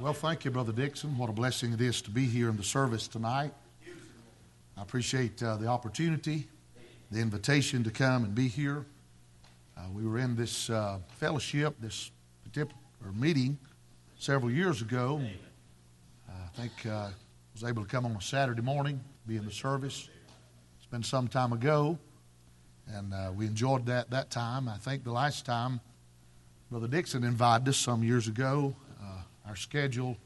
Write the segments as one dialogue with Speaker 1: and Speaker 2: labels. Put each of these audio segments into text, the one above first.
Speaker 1: Well, thank you, Brother Dixon. What a blessing it is to be here in the service tonight. I appreciate uh, the opportunity, the invitation to come and be here. Uh, we were in this uh, fellowship, this particular meeting, several years ago. Uh, I think uh, I was able to come on a Saturday morning, be in the service. It's been some time ago, and uh, we enjoyed that that time. I think the last time Brother Dixon invited us some years ago our schedule.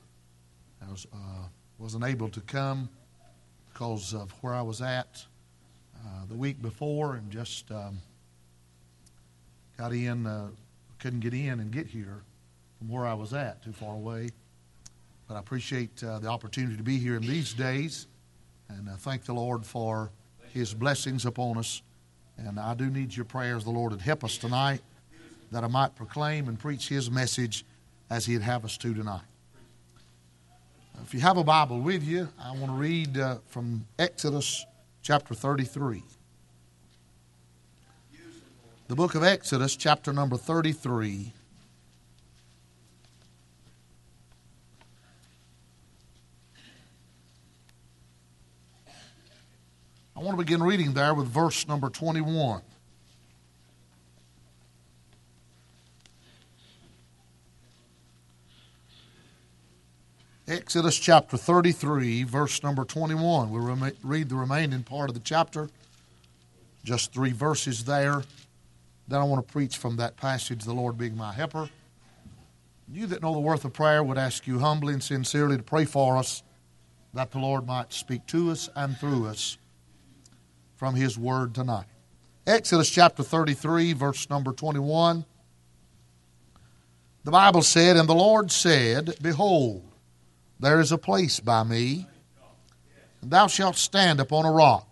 Speaker 1: I was, uh, wasn't able to come because of where I was at uh, the week before and just um, got in, uh, couldn't get in and get here from where I was at, too far away. But I appreciate uh, the opportunity to be here in these days and I thank the Lord for His blessings upon us. And I do need your prayers. The Lord would help us tonight that I might proclaim and preach His message as He'd have us to tonight. If you have a Bible with you, I want to read uh, from Exodus chapter 33. The book of Exodus, chapter number 33. I want to begin reading there with verse number 21. Exodus chapter 33, verse number 21. We'll read the remaining part of the chapter, just three verses there. Then I want to preach from that passage, the Lord being my helper. You that know the worth of prayer would ask you humbly and sincerely to pray for us that the Lord might speak to us and through us from His Word tonight. Exodus chapter 33, verse number 21. The Bible said, And the Lord said, Behold, there is a place by me, and thou shalt stand upon a rock.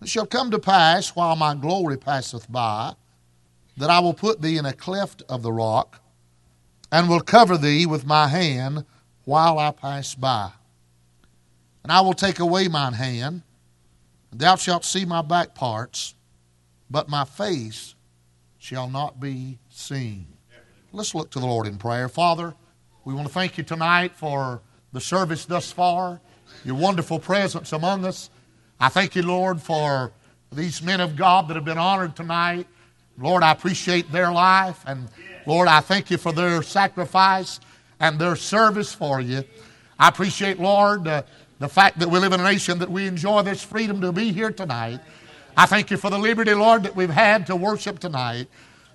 Speaker 1: It shall come to pass, while my glory passeth by, that I will put thee in a cleft of the rock, and will cover thee with my hand while I pass by. And I will take away mine hand, and thou shalt see my back parts, but my face shall not be seen. Let's look to the Lord in prayer. Father, we want to thank you tonight for the service thus far, your wonderful presence among us. I thank you, Lord, for these men of God that have been honored tonight. Lord, I appreciate their life. And Lord, I thank you for their sacrifice and their service for you. I appreciate, Lord, uh, the fact that we live in a nation that we enjoy this freedom to be here tonight. I thank you for the liberty, Lord, that we've had to worship tonight.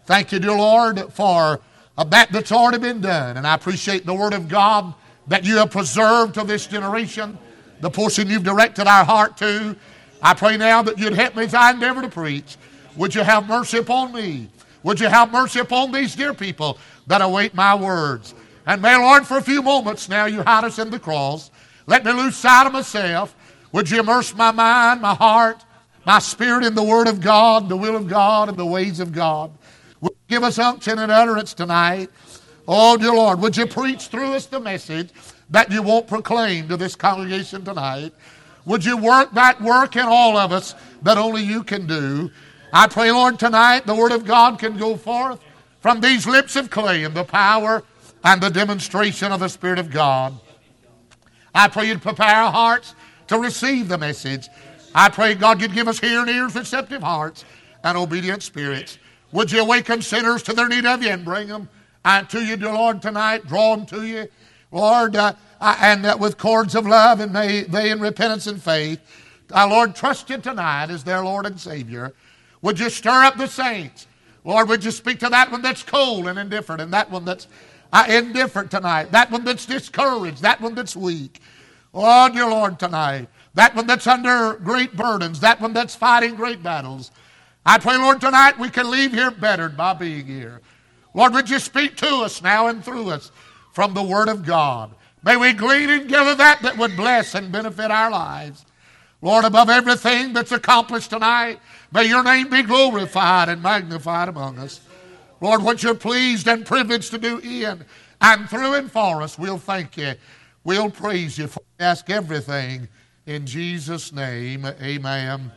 Speaker 1: Thank you, dear Lord, for that that's already been done. And I appreciate the Word of God that you have preserved to this generation, the portion you've directed our heart to. I pray now that you'd help me as I endeavor to preach. Would you have mercy upon me? Would you have mercy upon these dear people that await my words? And may, Lord, for a few moments now you hide us in the cross. Let me lose sight of myself. Would you immerse my mind, my heart, my spirit in the Word of God, the will of God, and the ways of God? Would give us unction and utterance tonight? Oh, dear Lord, would you preach through us the message that you won't proclaim to this congregation tonight? Would you work that work in all of us that only you can do? I pray, Lord, tonight the Word of God can go forth from these lips of clay in the power and the demonstration of the Spirit of God. I pray you'd prepare our hearts to receive the message. I pray, God, you'd give us hearing ears, receptive hearts, and obedient spirits. Would you awaken sinners to their need of you and bring them uh, to you, dear Lord, tonight? Draw them to you, Lord, uh, and uh, with cords of love, and may they in repentance and faith, uh, Lord, trust you tonight as their Lord and Savior. Would you stir up the saints? Lord, would you speak to that one that's cold and indifferent, and that one that's uh, indifferent tonight, that one that's discouraged, that one that's weak. Oh, dear Lord, tonight, that one that's under great burdens, that one that's fighting great battles. I pray, Lord, tonight we can leave here bettered by being here. Lord, would you speak to us now and through us from the Word of God? May we glean and gather that that would bless and benefit our lives. Lord, above everything that's accomplished tonight, may your name be glorified and magnified among us. Lord, what you're pleased and privileged to do in and through and for us, we'll thank you. We'll praise you for ask everything in Jesus' name. Amen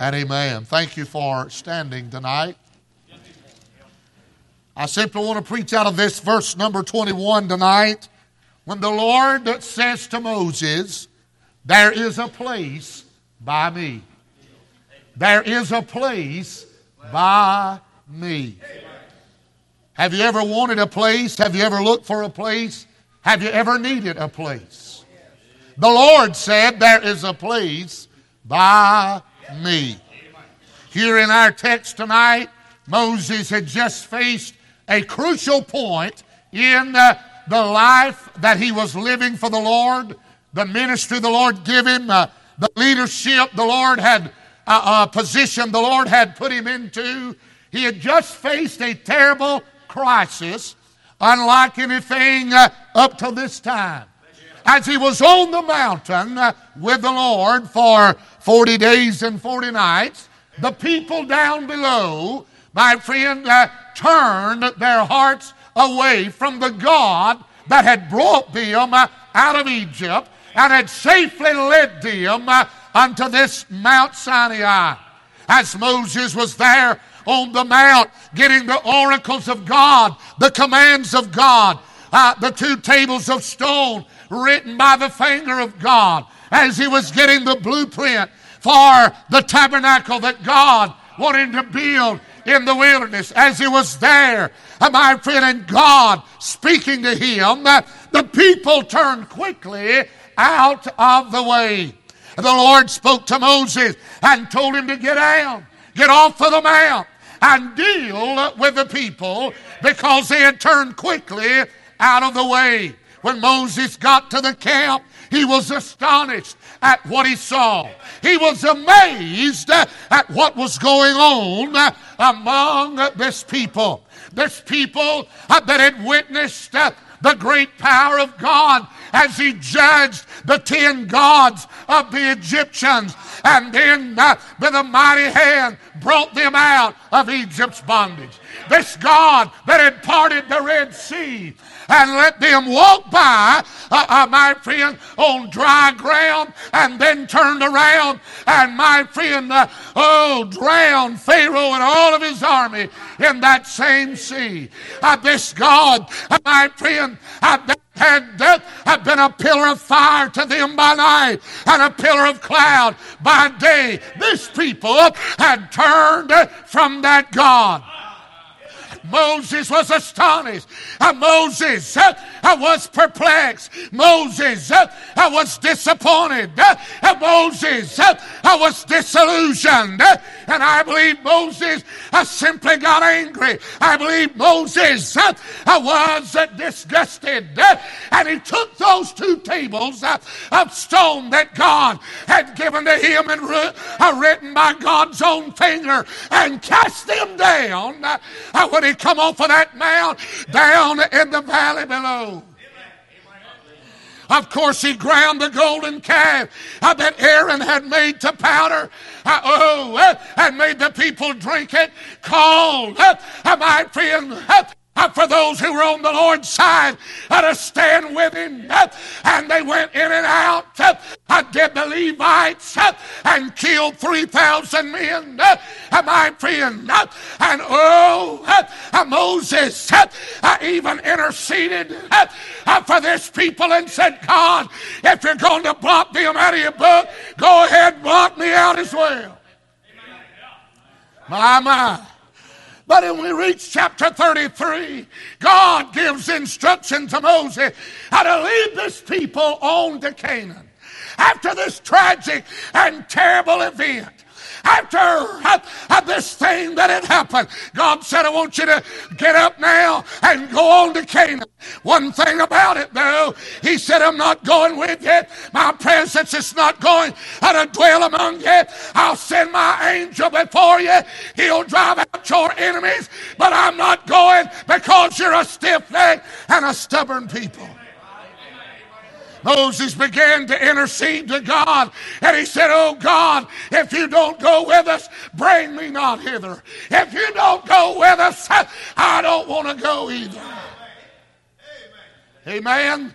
Speaker 1: and amen. Thank you for standing tonight. I simply want to preach out of this verse number 21 tonight. when the Lord says to Moses, There is a place by me. There is a place by me. Have you ever wanted a place? Have you ever looked for a place? Have you ever needed a place? The Lord said, There is a place by me. Here in our text tonight, Moses had just faced a crucial point in the life that he was living for the Lord, the ministry the Lord gave him, uh, the leadership the Lord had uh, uh, positioned, the Lord had put him into. He had just faced a terrible crisis, unlike anything uh, up to this time. As he was on the mountain uh, with the Lord for 40 days and 40 nights, the people down below, my friend, uh, turned their hearts away from the God that had brought them uh, out of Egypt and had safely led them uh, unto this Mount Sinai. As Moses was there on the mount getting the oracles of God, the commands of God, uh, the two tables of stone written by the finger of God, as he was getting the blueprint for the tabernacle that God wanted to build in the wilderness, as he was there, uh, my friend, and God speaking to him, uh, the people turned quickly out of the way. The Lord spoke to Moses and told him to get down, get off of the mount, and deal with the people because they had turned quickly out of the way. When Moses got to the camp, he was astonished at what he saw. He was amazed at what was going on among this people. This people that had witnessed the great power of God as he judged the ten gods of the Egyptians and then uh, with a mighty hand brought them out of Egypt's bondage. This God that had parted the Red Sea and let them walk by, uh, uh, my friend, on dry ground and then turned around and, my friend, uh, oh, drowned Pharaoh and all of his army in that same sea. Uh, this God, uh, my friend, uh, had death had been a pillar of fire to them by night and a pillar of cloud by day. This people had turned from that God. Moses was astonished. Uh, Moses uh, was perplexed. Moses uh, was disappointed. Uh, Moses uh, was disillusioned. Uh, and I believe Moses I simply got angry. I believe Moses I was disgusted. and he took those two tables of stone that God had given to him and written by God's own finger and cast them down when he come off of that mount down in the valley below. Of course, he ground the golden calf uh, that Aaron had made to powder. Uh, oh, uh, and made the people drink it. Called, uh, my friend, uh, for those who were on the Lord's side to stand with him. Uh, and they went in and out, uh, uh did the Levites, uh, and killed 3,000 men, uh, my friend. And oh, Moses uh, even interceded for this people and said, God, if you're going to blot them out of your book, go ahead, blot me out as well. My, my. But when we reach chapter 33, God gives instruction to Moses how to lead this people on to Canaan. After this tragic and terrible event, after this thing that had happened, God said, I want you to get up now and go on to Canaan. One thing about it, though, He said, I'm not going with you. My presence is not going to dwell among you. I'll send my angel before you. He'll drive out your enemies, but I'm not going because you're a stiff neck and a stubborn people. Moses began to intercede to God, and he said, Oh God, if you don't go with us, bring me not hither. If you don't go with us, I don't want to go either. Amen.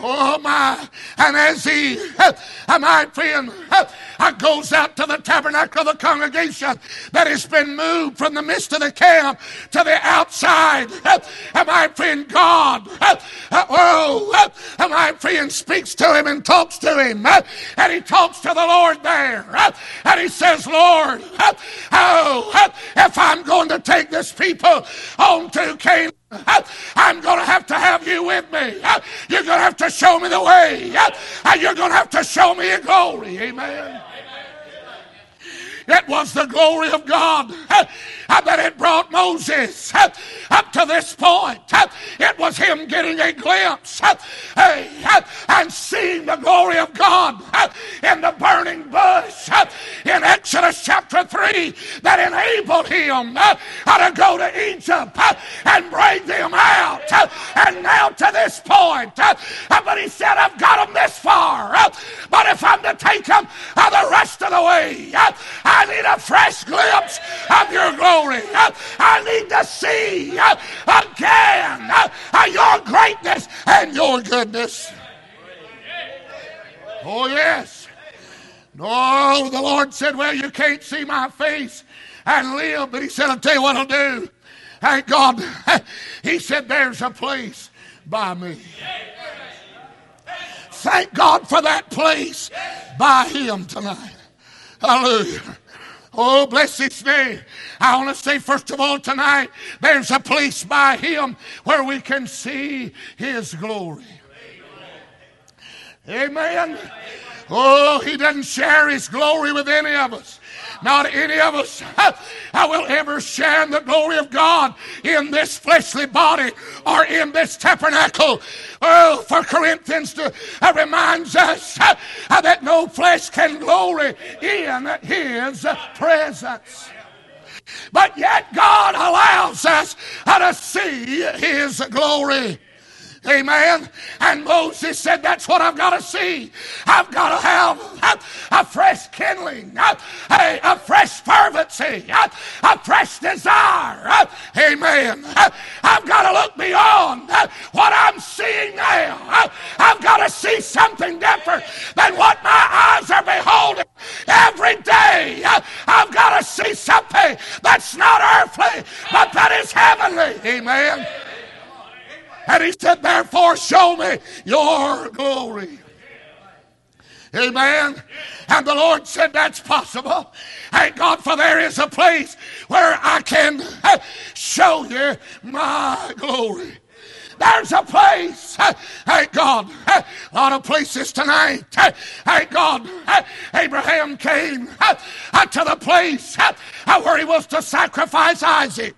Speaker 1: Oh my. And as he, uh, my friend, uh, goes out to the tabernacle of the congregation that has been moved from the midst of the camp to the outside, uh, and my friend God, oh, my friend speaks to him and talks to him, and he talks to the Lord there, and he says, Lord, oh, if I'm going to take this people on to Canaan, I'm going to have to have you with me. You're going to have to show me the way. And you're going to have to show me your glory. Amen. It was the glory of God eh, that it brought Moses eh, up to this point. Eh. It was him getting a glimpse and seeing the glory of God in the burning bush in Exodus chapter 3 that enabled him to go to Egypt and bring them out. And now to this point, but he said, I've got them this far. But if I'm to take them uh, the rest of the way, I need a fresh glimpse of your glory. I need to see again your greatness and your goodness. Oh, yes. No, the Lord said, Well, you can't see my face and live. But He said, I'll tell you what I'll do. Thank God. He said, There's a place by me. Thank God for that place by Him tonight. Hallelujah. Oh, bless his name. I want to say, first of all, tonight, there's a place by him where we can see his glory. Amen. Oh, he doesn't share his glory with any of us. Not any of us I will ever share in the glory of God in this fleshly body or in this tabernacle. Oh, for Corinthians to, uh, reminds us uh, that no flesh can glory in his presence. But yet God allows us uh, to see his glory. Amen. And Moses said, That's what I've got to see. I've got to have a, fresh kindling, a, a fresh fervency, a, fresh desire. Amen. I've got to look beyond what I'm seeing now. I've got to see something different than what my eyes are beholding every day. I've got to see something that's not earthly, but that is heavenly. Amen. And he said, Therefore, show me your glory. Amen. And the Lord said, That's possible. Thank God, for there is a place where I can eh, show you my glory. There's a place. Thank God. A lot of places tonight. Thank God. Abraham came uh, to the place uh, where he was to sacrifice Isaac.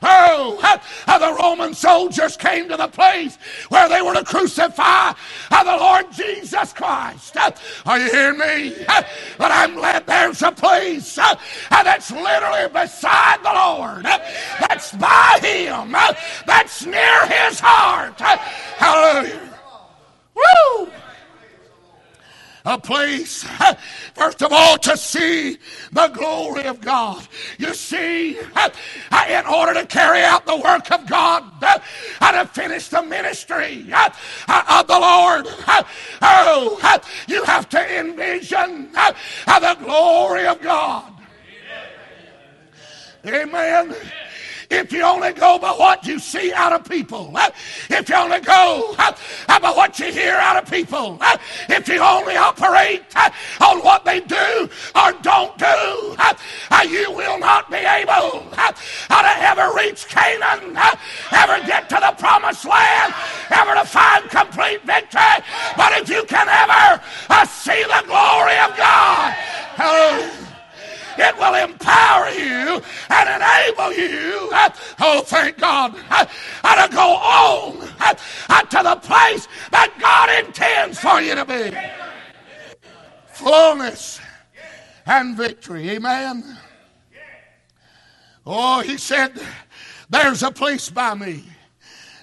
Speaker 1: Oh, uh, the Roman soldiers came to the place where they were to crucify the Lord Jesus Christ. Are you hearing me? But I'm glad there's a place that's literally beside the Lord, that's by Him, that's near His heart heart. Hallelujah. Woo! a place, first of all, to see the glory of God. You see, in order to carry out the work of God and to finish the ministry of the Lord, oh, you have to envision the glory of God. Amen. If you only go by what you see out of people, if you only go by what you hear out of people, if you only operate on what they do or don't do, you will not be able to ever reach Canaan, ever get to the promised land, ever to find complete victory. But if you can ever see the glory of God, hallelujah. It will empower you and enable you, uh, oh, thank God, uh, uh, to go on to the place that God intends for you to be. Fullness and victory. Amen. Oh, he said, There's a place by me.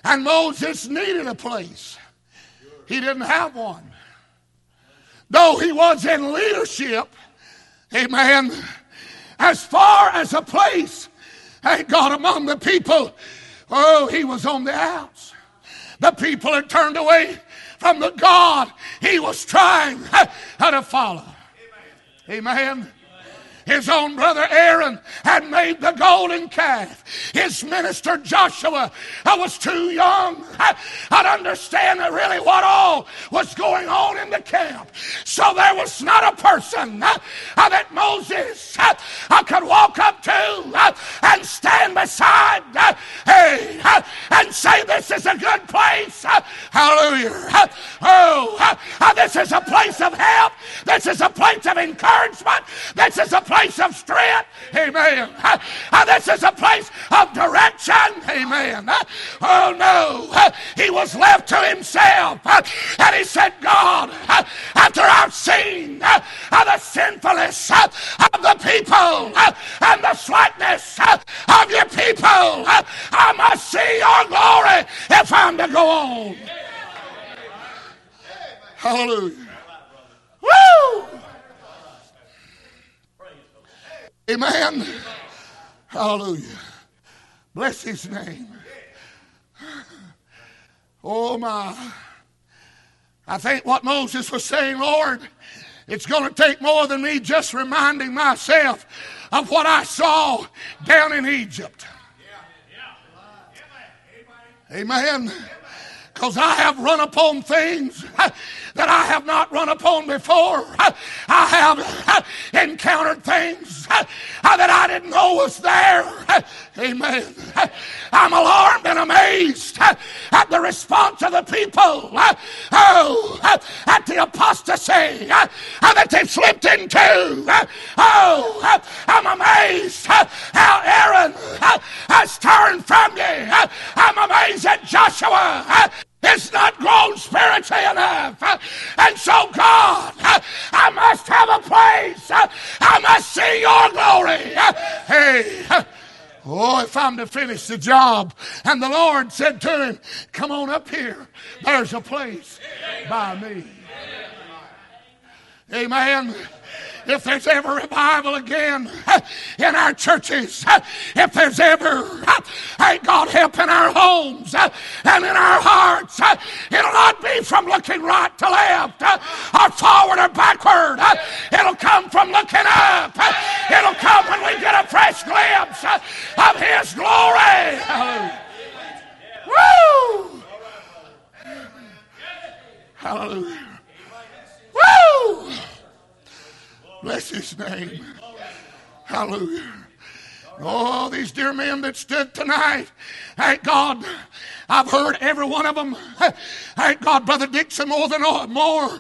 Speaker 1: And Moses needed a place, he didn't have one. Though he was in leadership, amen, as far as a place, thank God, among the people, oh, he was on the outs. The people had turned away from the God he was trying to follow. Amen. His own brother Aaron had made the golden calf. His minister Joshua I was too young. I'd understand really what all was going on in the camp. So there was not a person uh, uh that Moses uh, could walk up to uh, and stand beside uh, hey, uh, and say, This is a good place. Hallelujah. Oh, this is a place of help. This is a place of encouragement. This is a place of strength. Amen. This is a place of direction. Amen. Oh no. He was left to himself. And he said, God, after I've seen the sinfulness of the people and the slackness of your people, I must see your glory if I'm to go on. Hallelujah. Woo! Amen. Hallelujah. Bless his name. Oh my. I think what Moses was saying, Lord, it's going to take more than me just reminding myself of what I saw down in Egypt. Amen. Because I have run upon things that I have not run upon before. I have encountered things that I didn't know was there. Amen. I'm alarmed and amazed at the response of the people. Oh, at the apostasy that they've slipped into. Oh, I'm amazed how Aaron has turned from you. I'm amazed at Joshua is not grown spiritually enough. And so, God, I must have a place. I must see your glory. Hey. Oh, if I'm to finish the job. And the Lord said to him, Come on up here. There's a place by me. Amen if there's ever revival again in our churches, if there's ever, hey, God help in our homes and in our hearts, it'll not be from looking right to left or forward or backward. It'll come from looking up. It'll come when we get a fresh glimpse of His glory. Woo! Hallelujah. Woo! Bless his name. Hallelujah. Oh, these dear men that stood tonight. Thank God. I've heard every one of them. Thank God, Brother Dixon, more than more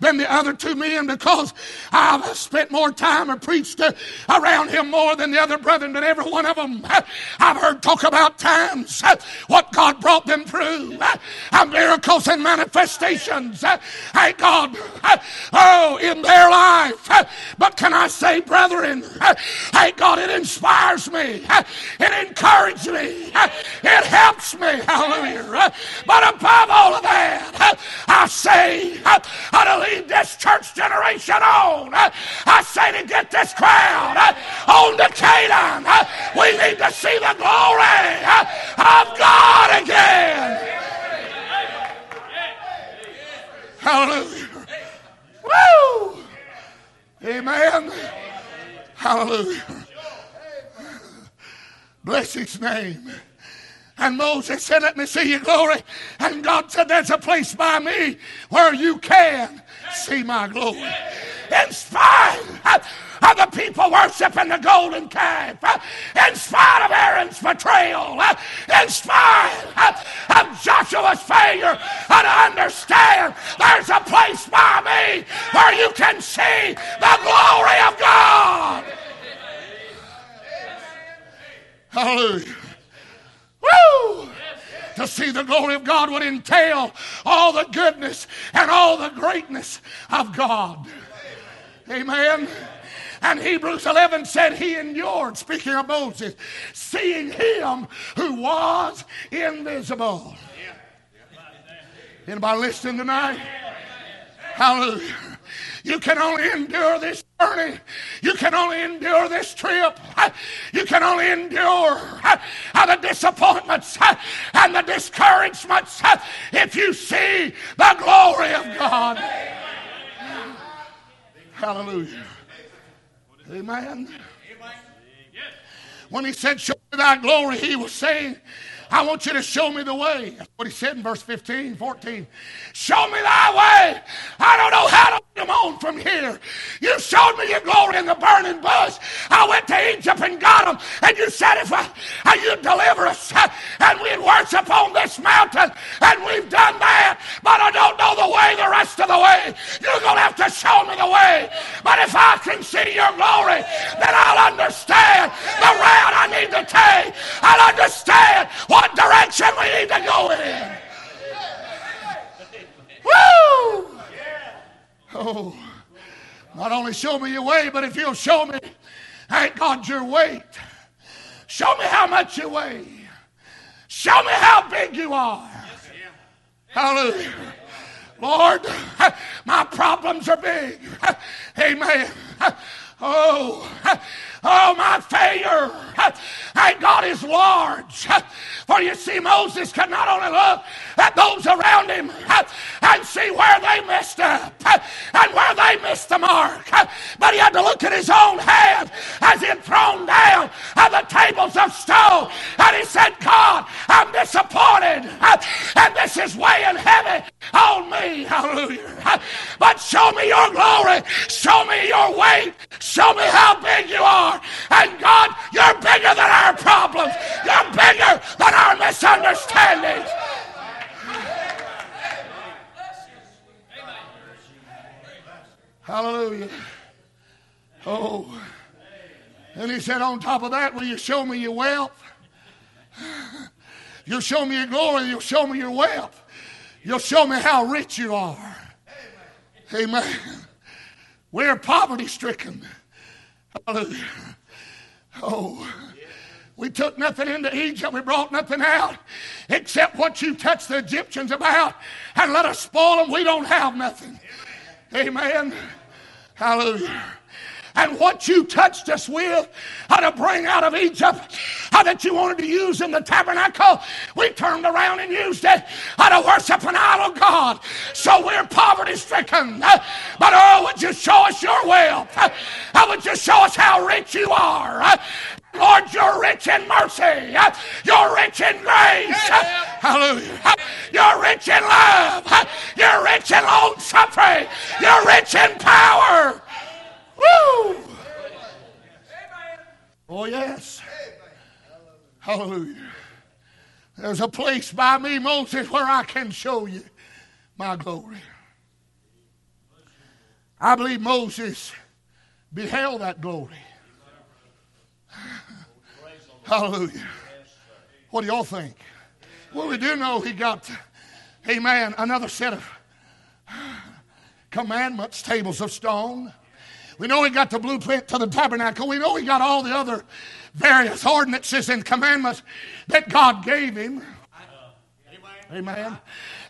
Speaker 1: than the other two men because I've spent more time and preached around him more than the other brethren than every one of them. I've heard talk about times what God brought them through, miracles and manifestations. Thank God, oh, in their life. But can I say, brethren, thank God, it inspires me, it encourages me, it helps me. Hallelujah. But above all of that, I say to lead this church generation on. I say to get this crowd on the Canaan. We need to see the glory of God again. Hallelujah. Woo! Amen. Hallelujah. Bless his name. And Moses said, Let me see your glory. And God said, There's a place by me where you can see my glory. In spite of the people worshiping the golden calf, in spite of Aaron's betrayal, in spite of Joshua's failure to understand there's a place by me where you can see the glory of God. Hallelujah. Woo! To see the glory of God would entail all the goodness and all the greatness of God. Amen. And Hebrews 11 said he endured, speaking of Moses, seeing him who was invisible. Anybody listening tonight? Hallelujah. You can only endure this journey. You can only endure this trip. You can only endure uh, uh, the disappointments uh, and the discouragements if you see the glory of God. Hallelujah. Amen. When he said, Show me thy glory, he was saying, I want you to show me the way. That's what he said in verse 15, 14. Show me thy way. I don't know how to come on from here. You showed me your glory in the burning bush. I went to Egypt and got them. And you said if uh, I, you'd deliver us uh, and we'd worship on this mountain. And we've done that. But I don't know the way the rest of the way. You're going to have to show me the way. But if I can see your glory, then I'll understand the route I need to take. I'll understand what direction we need to go in. Woo! Oh, not only show me your way, but if you'll show me, thank God, your weight. Show me how much you weigh. Show me how big you are. Hallelujah. Lord, my problems are big. Amen. Oh, oh, my failure. Thank God is large. For you see, Moses could not only look at those around him and see where they messed up and where they missed the mark, but he had to look at his own hand as he had thrown down the tables of stone. And he said, God, I'm disappointed, and this is weighing heavy on me. Hallelujah. But show me your glory, show me your weight, show me how big you are. And God, you're bigger than our problems, you're bigger than our misunderstandings. Hallelujah. Oh. And he said, On top of that, will you show me your wealth? You'll show me your glory. You'll show me your wealth. You'll show me how rich you are. Amen. We're poverty stricken. Hallelujah. Oh. We took nothing into Egypt. We brought nothing out except what you touched the Egyptians about and let us spoil them. We don't have nothing. Amen. Hallelujah. And what you touched us with, how to bring out of Egypt, how that you wanted to use in the tabernacle, we turned around and used it how to worship an idol God. So we're poverty stricken. But oh, would you show us your wealth? How would you show us how rich you are? Lord, you're rich in mercy. You're rich in grace. Hallelujah. You're rich in love. You're rich in long suffering. You're rich in power. Woo! Oh, yes. Hallelujah. There's a place by me, Moses, where I can show you my glory. I believe Moses beheld that glory. Hallelujah. What do y'all think? Well, we do know he got, amen, another set of commandments, tables of stone. We know he got the blueprint to the tabernacle. We know he got all the other various ordinances and commandments that God gave him. Amen.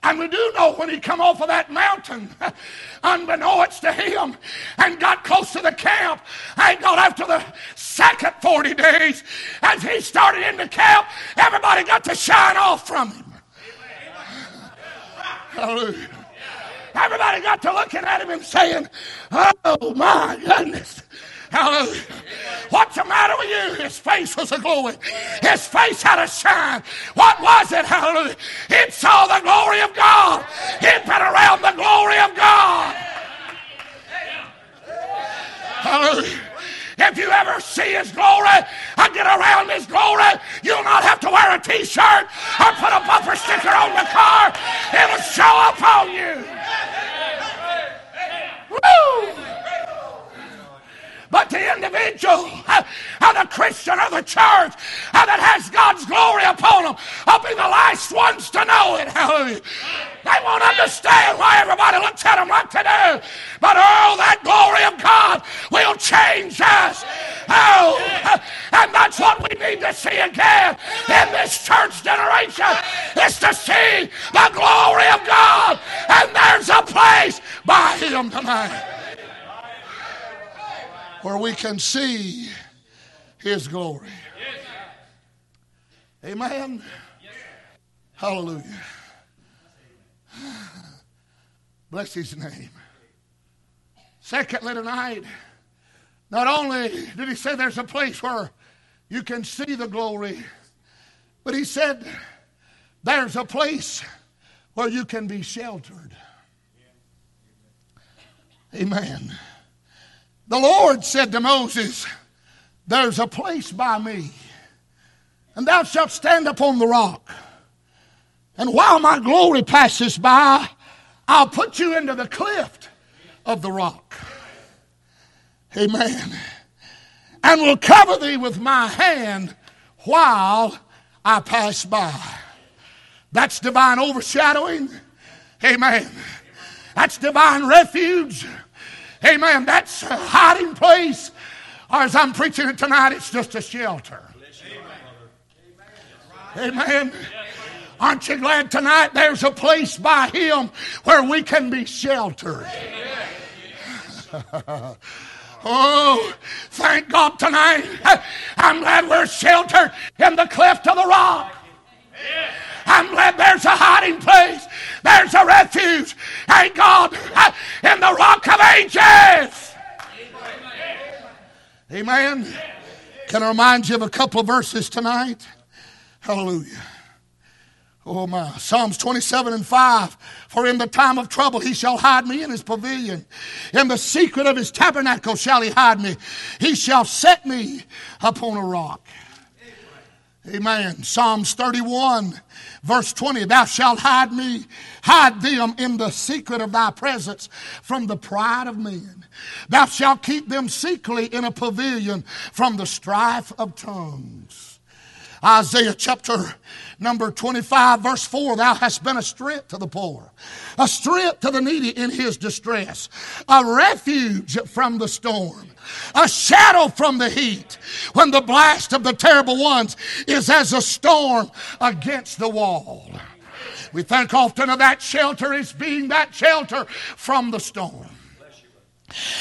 Speaker 1: And we do know when he come off of that mountain, unbeknownst to him, and got close to the camp, and got after the second 40 days, as he started in the camp, everybody got to shine off from him. Hallelujah. Everybody got to looking at him and saying, Oh my goodness. Hallelujah. What's the matter with you? His face was a glowing. His face had a shine. What was it? Hallelujah. It saw the glory of God. It been around the glory of God. Hallelujah. If you ever see His glory and get around His glory, you'll not have to wear a t shirt or put a bumper sticker on the car. It'll show up on you. Woo! but the individual uh, and the Christian or the church uh, that has God's glory upon them I'll be the last ones to know it. Hallelujah. They won't understand why everybody looks at them like they do. But oh, that glory of God will change us. Oh, and that's what we need to see again in this church generation is to see the glory of God. And there's a place by Him tonight. where we can see His glory. Amen. Hallelujah. Bless His name. Secondly, tonight, not only did He say there's a place where you can see the glory, but He said there's a place where you can be sheltered. Amen. The Lord said to Moses, There's a place by me, and thou shalt stand upon the rock. And while my glory passes by, I'll put you into the cleft of the rock. Amen. And will cover thee with my hand while I pass by. That's divine overshadowing. Amen. That's divine refuge. Amen. That's a hiding place. Or as I'm preaching it tonight, it's just a shelter. Amen. Aren't you glad tonight there's a place by Him where we can be sheltered? oh, thank God tonight. I'm glad we're sheltered in the cleft of the rock. I'm glad there's a hiding place. There's a refuge. Thank God uh, in the rock of ages. Amen. Can I remind you of a couple of verses tonight? Hallelujah. Oh my. Psalms 27 and 5. For in the time of trouble he shall hide me in his pavilion. In the secret of his tabernacle shall he hide me. He shall set me upon a rock. Amen. Psalms 31, verse 20. Thou shalt hide me, hide them in the secret of thy presence from the pride of men. Thou shalt keep them secretly in a pavilion from the strife of tongues. Isaiah chapter number 25, verse 4 Thou hast been a strength to the poor, a strength to the needy in his distress, a refuge from the storm, a shadow from the heat, when the blast of the terrible ones is as a storm against the wall. We think often of that shelter as being that shelter from the storm.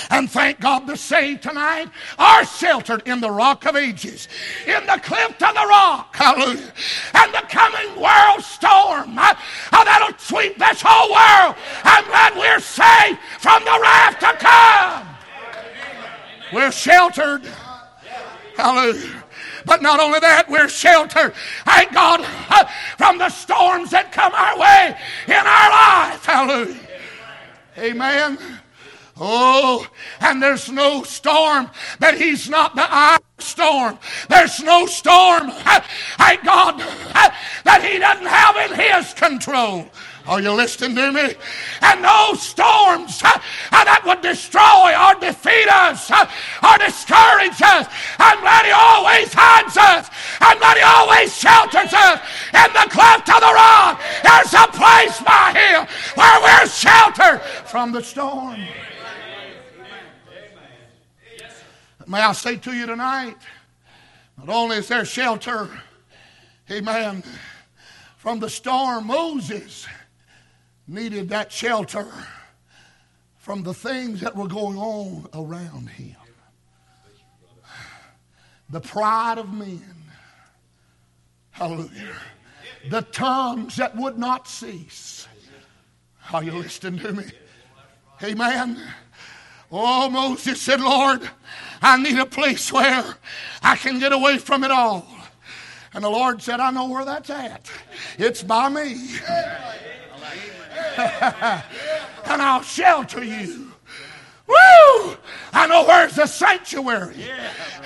Speaker 1: And thank God the saved tonight are sheltered in the rock of ages, in the cleft of the rock. Hallelujah. And the coming world storm uh, uh, that'll sweep this whole world. I'm glad we're saved from the wrath to come. We're sheltered. Hallelujah. But not only that, we're sheltered, thank God, uh, from the storms that come our way in our life. Hallelujah. Amen. Oh, and there's no storm that he's not the eye storm. There's no storm, thank God, that he doesn't have in his control. Are you listening to me? And no storms uh, that would destroy or defeat us uh, or discourage us. I'm glad He always hides us. I'm glad He always shelters us in the cleft of the rock. There's a place by Him where we're sheltered from the storm. May I say to you tonight, not only is there shelter, amen, from the storm, Moses needed that shelter from the things that were going on around him. The pride of men. Hallelujah. The tongues that would not cease. Are you listening to me? Amen. Oh, Moses said, Lord, I need a place where I can get away from it all. And the Lord said, I know where that's at. It's by me. and I'll shelter you. Woo! I know where's the sanctuary.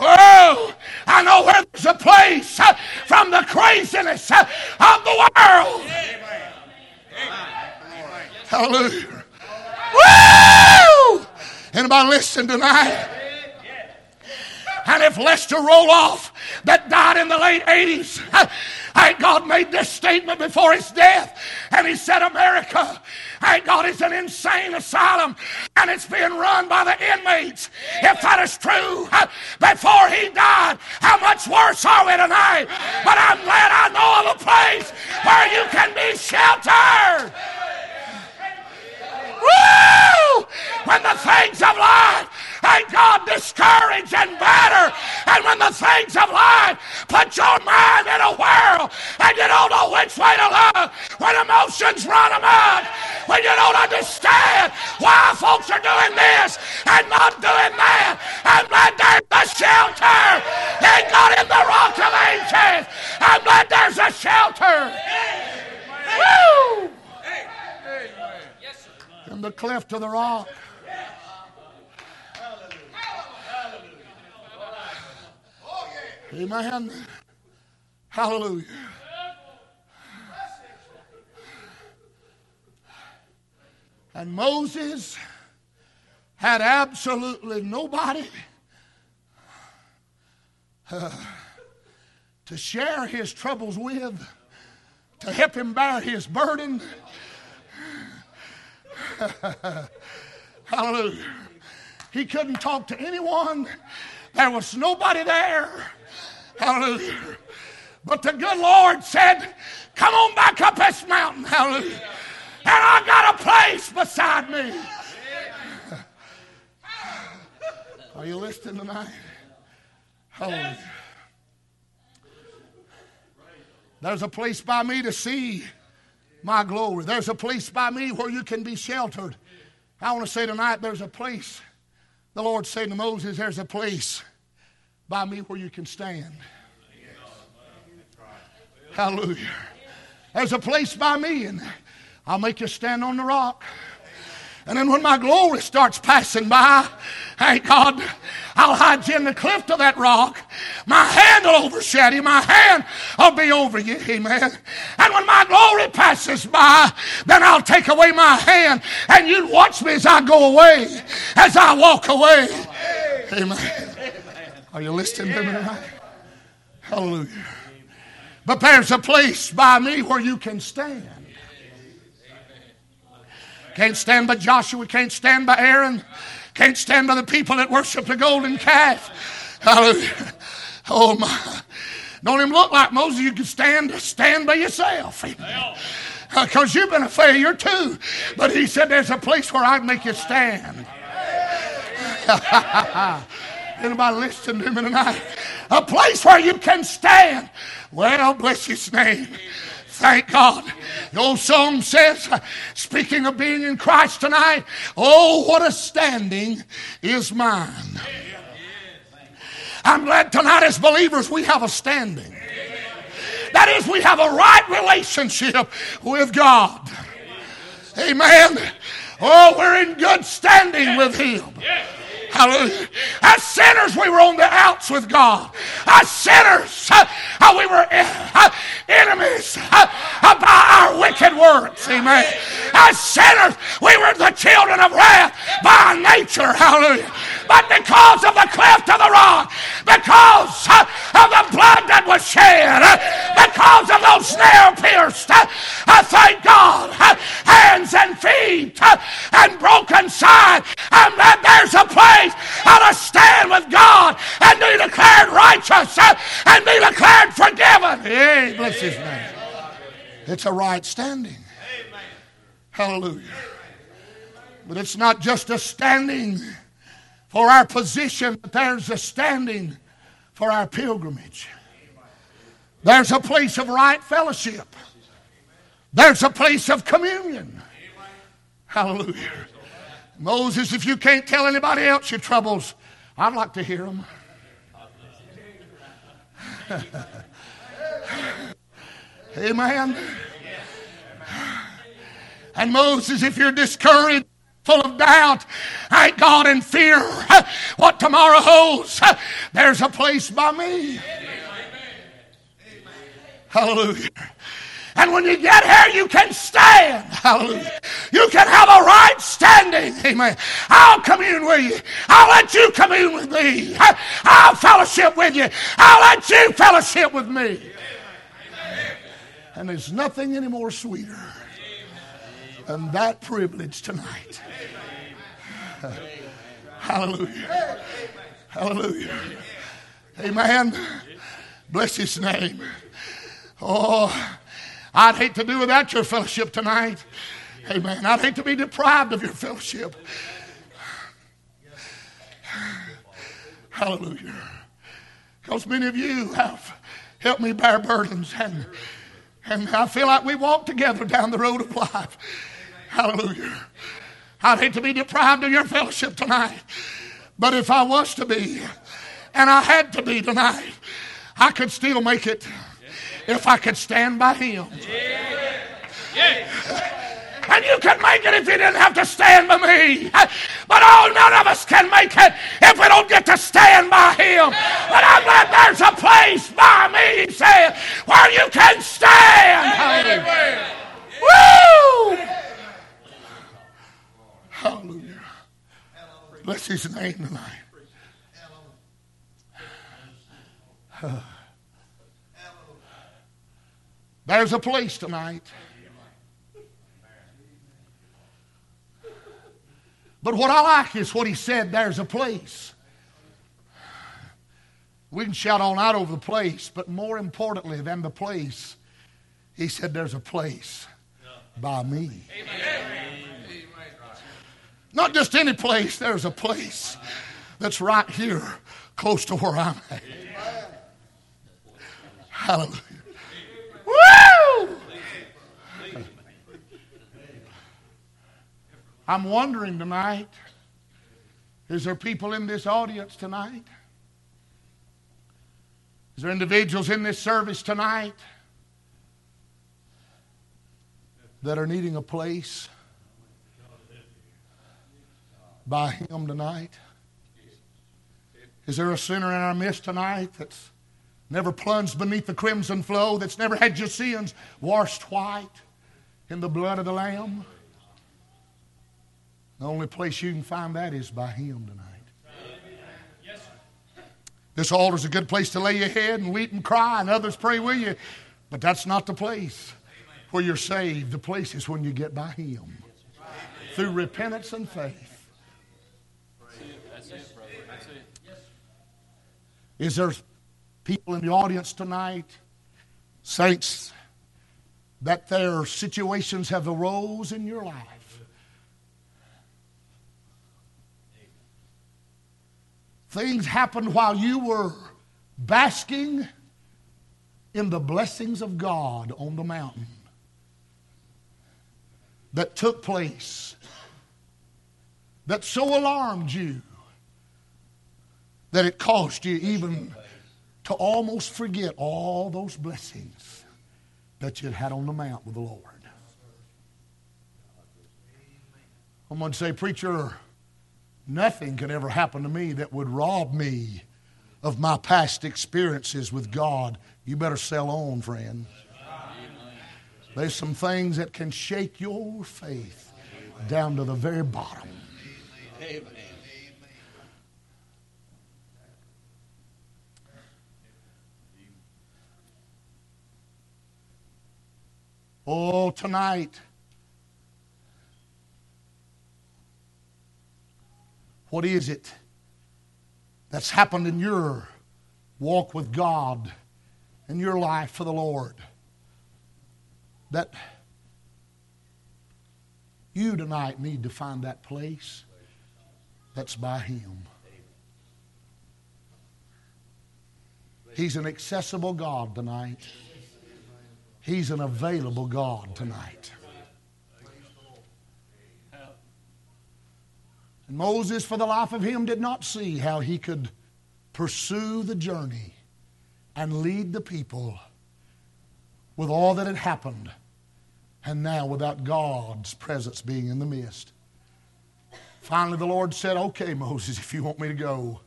Speaker 1: oh, I know where there's a place uh, from the craziness uh, of the world. Hallelujah. Anybody listen tonight? And if Lester Roloff, that died in the late 80s, Thank God made this statement before his death. And he said, America, thank God, is an insane asylum and it's being run by the inmates. If that is true, before he died, how much worse are we tonight? But I'm glad I know of a place where you can be sheltered. Woo! When the things of life ain't God discourage and batter, and when the things of life put your mind in a whirl and you don't know which way to look, when emotions run amok, when you don't understand why folks are doing this and not doing that, I'm glad there's a shelter in God in the rock of ages. I'm glad there's a shelter. Woo! In the cleft of the rock. Amen. Hallelujah. And Moses had absolutely nobody uh, to share his troubles with, to help him bear his burden. Hallelujah. He couldn't talk to anyone. There was nobody there. Hallelujah. But the good Lord said, Come on back up this mountain. Hallelujah. And I got a place beside me. Are you listening tonight? Hallelujah. There's a place by me to see my glory. There's a place by me where you can be sheltered. I want to say tonight there's a place. The Lord said to Moses, There's a place by me where you can stand. Hallelujah. There's a place by me, and I'll make you stand on the rock. And then when my glory starts passing by, thank God, I'll hide you in the cliff of that rock. My hand will overshadow you. My hand will be over you. Amen. And when my glory passes by, then I'll take away my hand and you'd watch me as I go away, as I walk away. Amen. Are you listening to me tonight? Hallelujah. But there's a place by me where you can stand. Can't stand by Joshua, can't stand by Aaron, can't stand by the people that worship the golden calf. Hallelujah. Oh my. Don't even look like Moses. You can stand, stand by yourself. Because you've been a failure too. But he said, There's a place where I make you stand. Anybody listening to me tonight? A place where you can stand. Well, bless his name. Thank God. The old song says, speaking of being in Christ tonight, oh, what a standing is mine. I'm glad tonight as believers we have a standing. That is, we have a right relationship with God. Amen. Oh, we're in good standing with Him. Hallelujah. As sinners, we were on the outs with God. As sinners, uh, uh we were uh, uh enemies uh, uh, by our wicked works. Amen. As sinners, we were the children of wrath by nature. Hallelujah. But because of the cleft of the rock, because of the blood that was shed, because of those nail pierced, I thank God, hands and feet and broken side, and that there's a place place ought to stand with God and be declared righteous and be declared forgiven. Hey, bless his name. It's a right standing. Hallelujah. But it's not just a standing for our position, but there's a standing for our pilgrimage. There's a place of right fellowship. There's a place of communion. Hallelujah. Moses, if you can't tell anybody else your troubles, I'd like to hear them. Amen. And Moses, if you're discouraged, full of doubt, thank God, and fear what tomorrow holds, there's a place by me. Hallelujah. And when you get here, you can stand. Hallelujah. You can have a right Amen. I'll commune with you. I'll let you commune with me. I'll fellowship with you. I'll let you fellowship with me. And there's nothing any more sweeter than that privilege tonight. Hallelujah. Hallelujah. Amen. Bless his name. Oh, I'd hate to do without your fellowship tonight. Amen. I'd hate to be deprived of your fellowship. Hallelujah. Because many of you have helped me bear burdens, and, and I feel like we walk together down the road of life. Hallelujah. I'd hate to be deprived of your fellowship tonight, but if I was to be, and I had to be tonight, I could still make it if I could stand by Him. Yeah. Yeah. And you can make it if you didn't have to stand by me. But oh, none of us can make it if we don't get to stand by Him. But I'm glad there's a place by me, he said, where you can stand. Woo! Hallelujah. Bless his name tonight. There's a place tonight. But what I like is what he said there's a place. We can shout all night over the place, but more importantly than the place, he said there's a place by me. Not just any place, there's a place that's right here close to where I'm at. Hallelujah. Woo! I'm wondering tonight is there people in this audience tonight? Is there individuals in this service tonight that are needing a place by Him tonight? Is there a sinner in our midst tonight that's never plunged beneath the crimson flow, that's never had your sins washed white in the blood of the Lamb? The only place you can find that is by Him tonight. This altar's a good place to lay your head and weep and cry, and others pray with you. But that's not the place where you're saved. The place is when you get by Him through repentance and faith. Is there people in the audience tonight, saints, that their situations have arose in your life? Things happened while you were basking in the blessings of God on the mountain that took place that so alarmed you that it caused you even to almost forget all those blessings that you had on the mount with the Lord. I'm going to say, Preacher, nothing could ever happen to me that would rob me of my past experiences with God. You better sell on, friend. There's some things that can shake your faith down to the very bottom. Oh, tonight. What is it that's happened in your walk with God in your life for the Lord that you tonight need to find that place that's by Him? He's an accessible God tonight. He's an available God tonight. And Moses, for the life of him, did not see how he could pursue the journey and lead the people with all that had happened, and now without God's presence being in the midst. Finally, the Lord said, Okay, Moses, if you want me to go,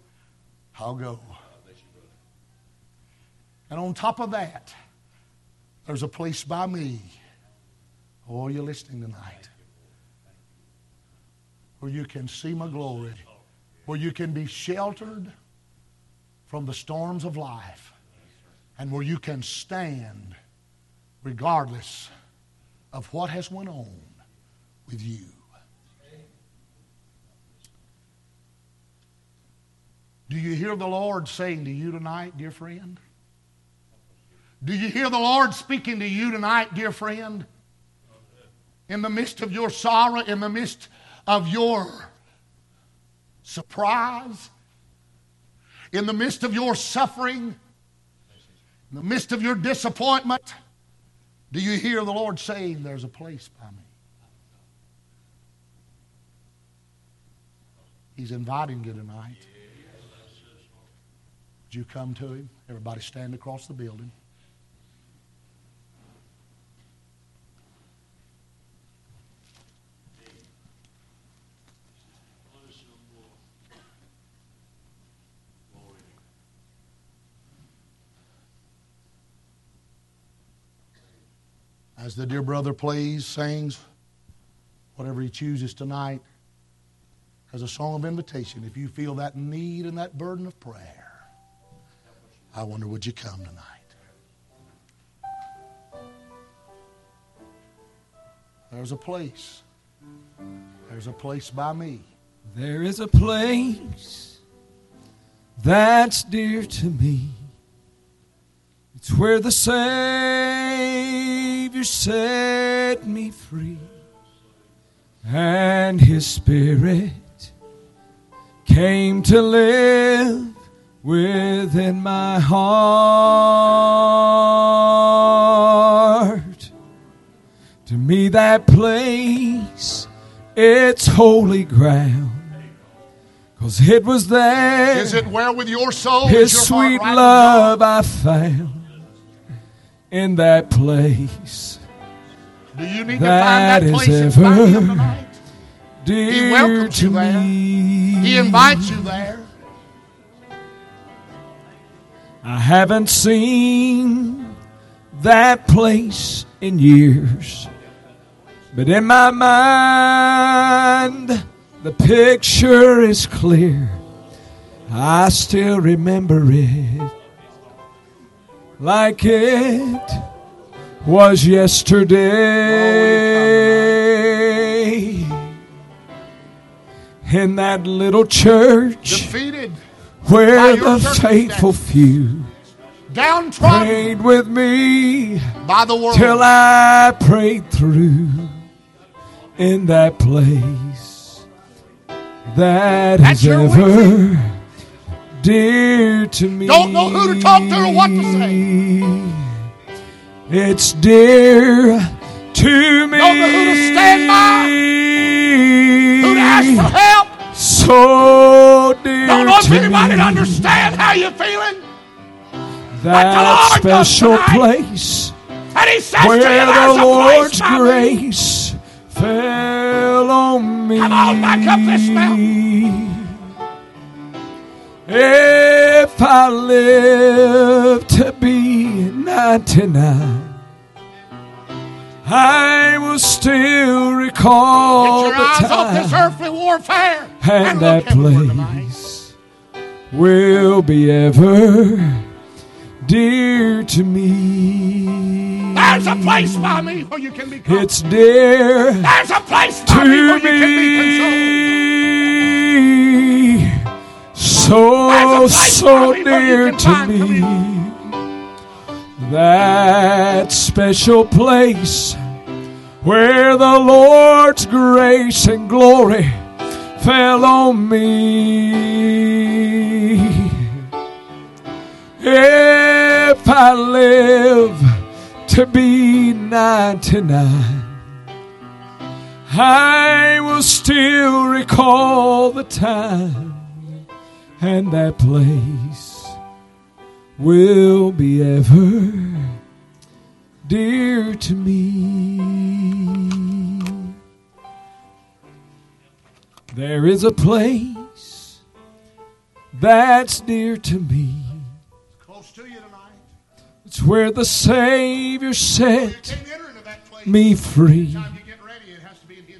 Speaker 1: I'll go. And on top of that, there's a place by me. Oh, you're listening tonight. Where you can see my glory. Where you can be sheltered from the storms of life. And where you can stand regardless of what has went on with you. Do you hear the Lord saying to you tonight, dear friend? Do you hear the Lord speaking to you tonight, dear friend? In the midst of your sorrow, in the midst of your surprise, in the midst of your suffering, in the midst of your disappointment, do you hear the Lord saying, There's a place by me? He's inviting you tonight. Would you come to Him? Everybody stand across the building. As the dear brother plays, sings, whatever he chooses tonight, as a song of invitation, if you feel that need and that burden of prayer, I wonder would you come tonight? There's a place. There's a place by me.
Speaker 2: There is a place that's dear to me. It's where the Savior set me free, and His Spirit came to live within my heart. To me, that place, it's holy ground. Cause it was there.
Speaker 1: Is it where with your soul?
Speaker 2: His
Speaker 1: is your
Speaker 2: sweet
Speaker 1: right
Speaker 2: love I found in that place.
Speaker 1: Do you need to find that
Speaker 2: is
Speaker 1: place Him
Speaker 2: ever
Speaker 1: tonight?
Speaker 2: Dear
Speaker 1: welcomes
Speaker 2: to
Speaker 1: you there.
Speaker 2: me.
Speaker 1: He invites you there.
Speaker 2: I haven't seen that place in years. But in my mind, the picture is clear. I still remember it like it was yesterday. In that little church
Speaker 1: Defeated,
Speaker 2: where the faithful few
Speaker 1: downtrodden
Speaker 2: prayed with me
Speaker 1: by the world.
Speaker 2: till I prayed through in that place that
Speaker 1: That's
Speaker 2: is ever dear to me.
Speaker 1: Don't know who to talk to or what to say.
Speaker 2: It's dear to me.
Speaker 1: Don't know who to stand by, Who to ask for help?
Speaker 2: So dear
Speaker 1: Don't know if anybody
Speaker 2: me.
Speaker 1: understand how you're feeling.
Speaker 2: That special place
Speaker 1: And He says to you,
Speaker 2: where the Lord's
Speaker 1: by me.
Speaker 2: grace fell on me.
Speaker 1: Come on, back up this
Speaker 2: If I live to be 99, I will still recall
Speaker 1: Get your
Speaker 2: the
Speaker 1: eyes off this
Speaker 2: time
Speaker 1: earthly warfare
Speaker 2: and that place will be ever dear to me.
Speaker 1: There's a place by me where you can be comforted.
Speaker 2: It's dear
Speaker 1: There's a place by me where
Speaker 2: to
Speaker 1: you can be consoled.
Speaker 2: So, so
Speaker 1: by me where you
Speaker 2: dear to me. That special place where the Lord's grace and glory fell on me. If I live to be 99, I will still recall the time and that place will be ever dear to me. There is a place that's dear to me.
Speaker 1: Close to you tonight.
Speaker 2: It's where the Savior set
Speaker 1: can't enter into that place.
Speaker 2: me free,
Speaker 1: Time you get ready, it has to be in His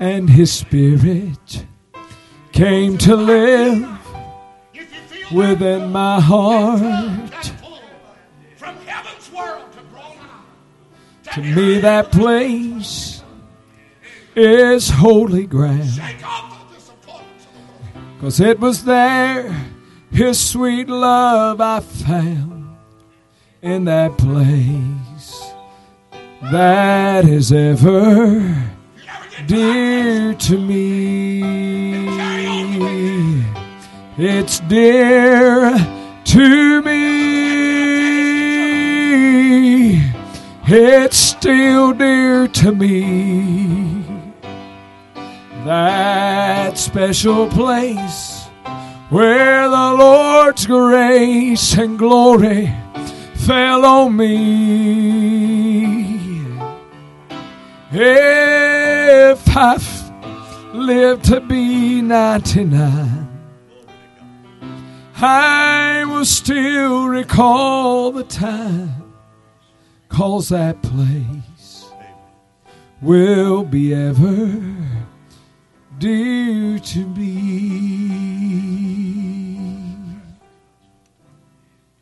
Speaker 2: and His Spirit came to live
Speaker 1: If you feel
Speaker 2: within my heart.
Speaker 1: from heaven's world to
Speaker 2: To me, that place is holy ground.
Speaker 1: Shake off the disappointments of the world.
Speaker 2: Cause it was there, His sweet love I found in that place that is ever dear to me. It's dear to me. It's still dear to me. That special place where the Lord's grace and glory fell on me. If I've lived to be 99, I will still recall the time, cause that place will be ever dear to me.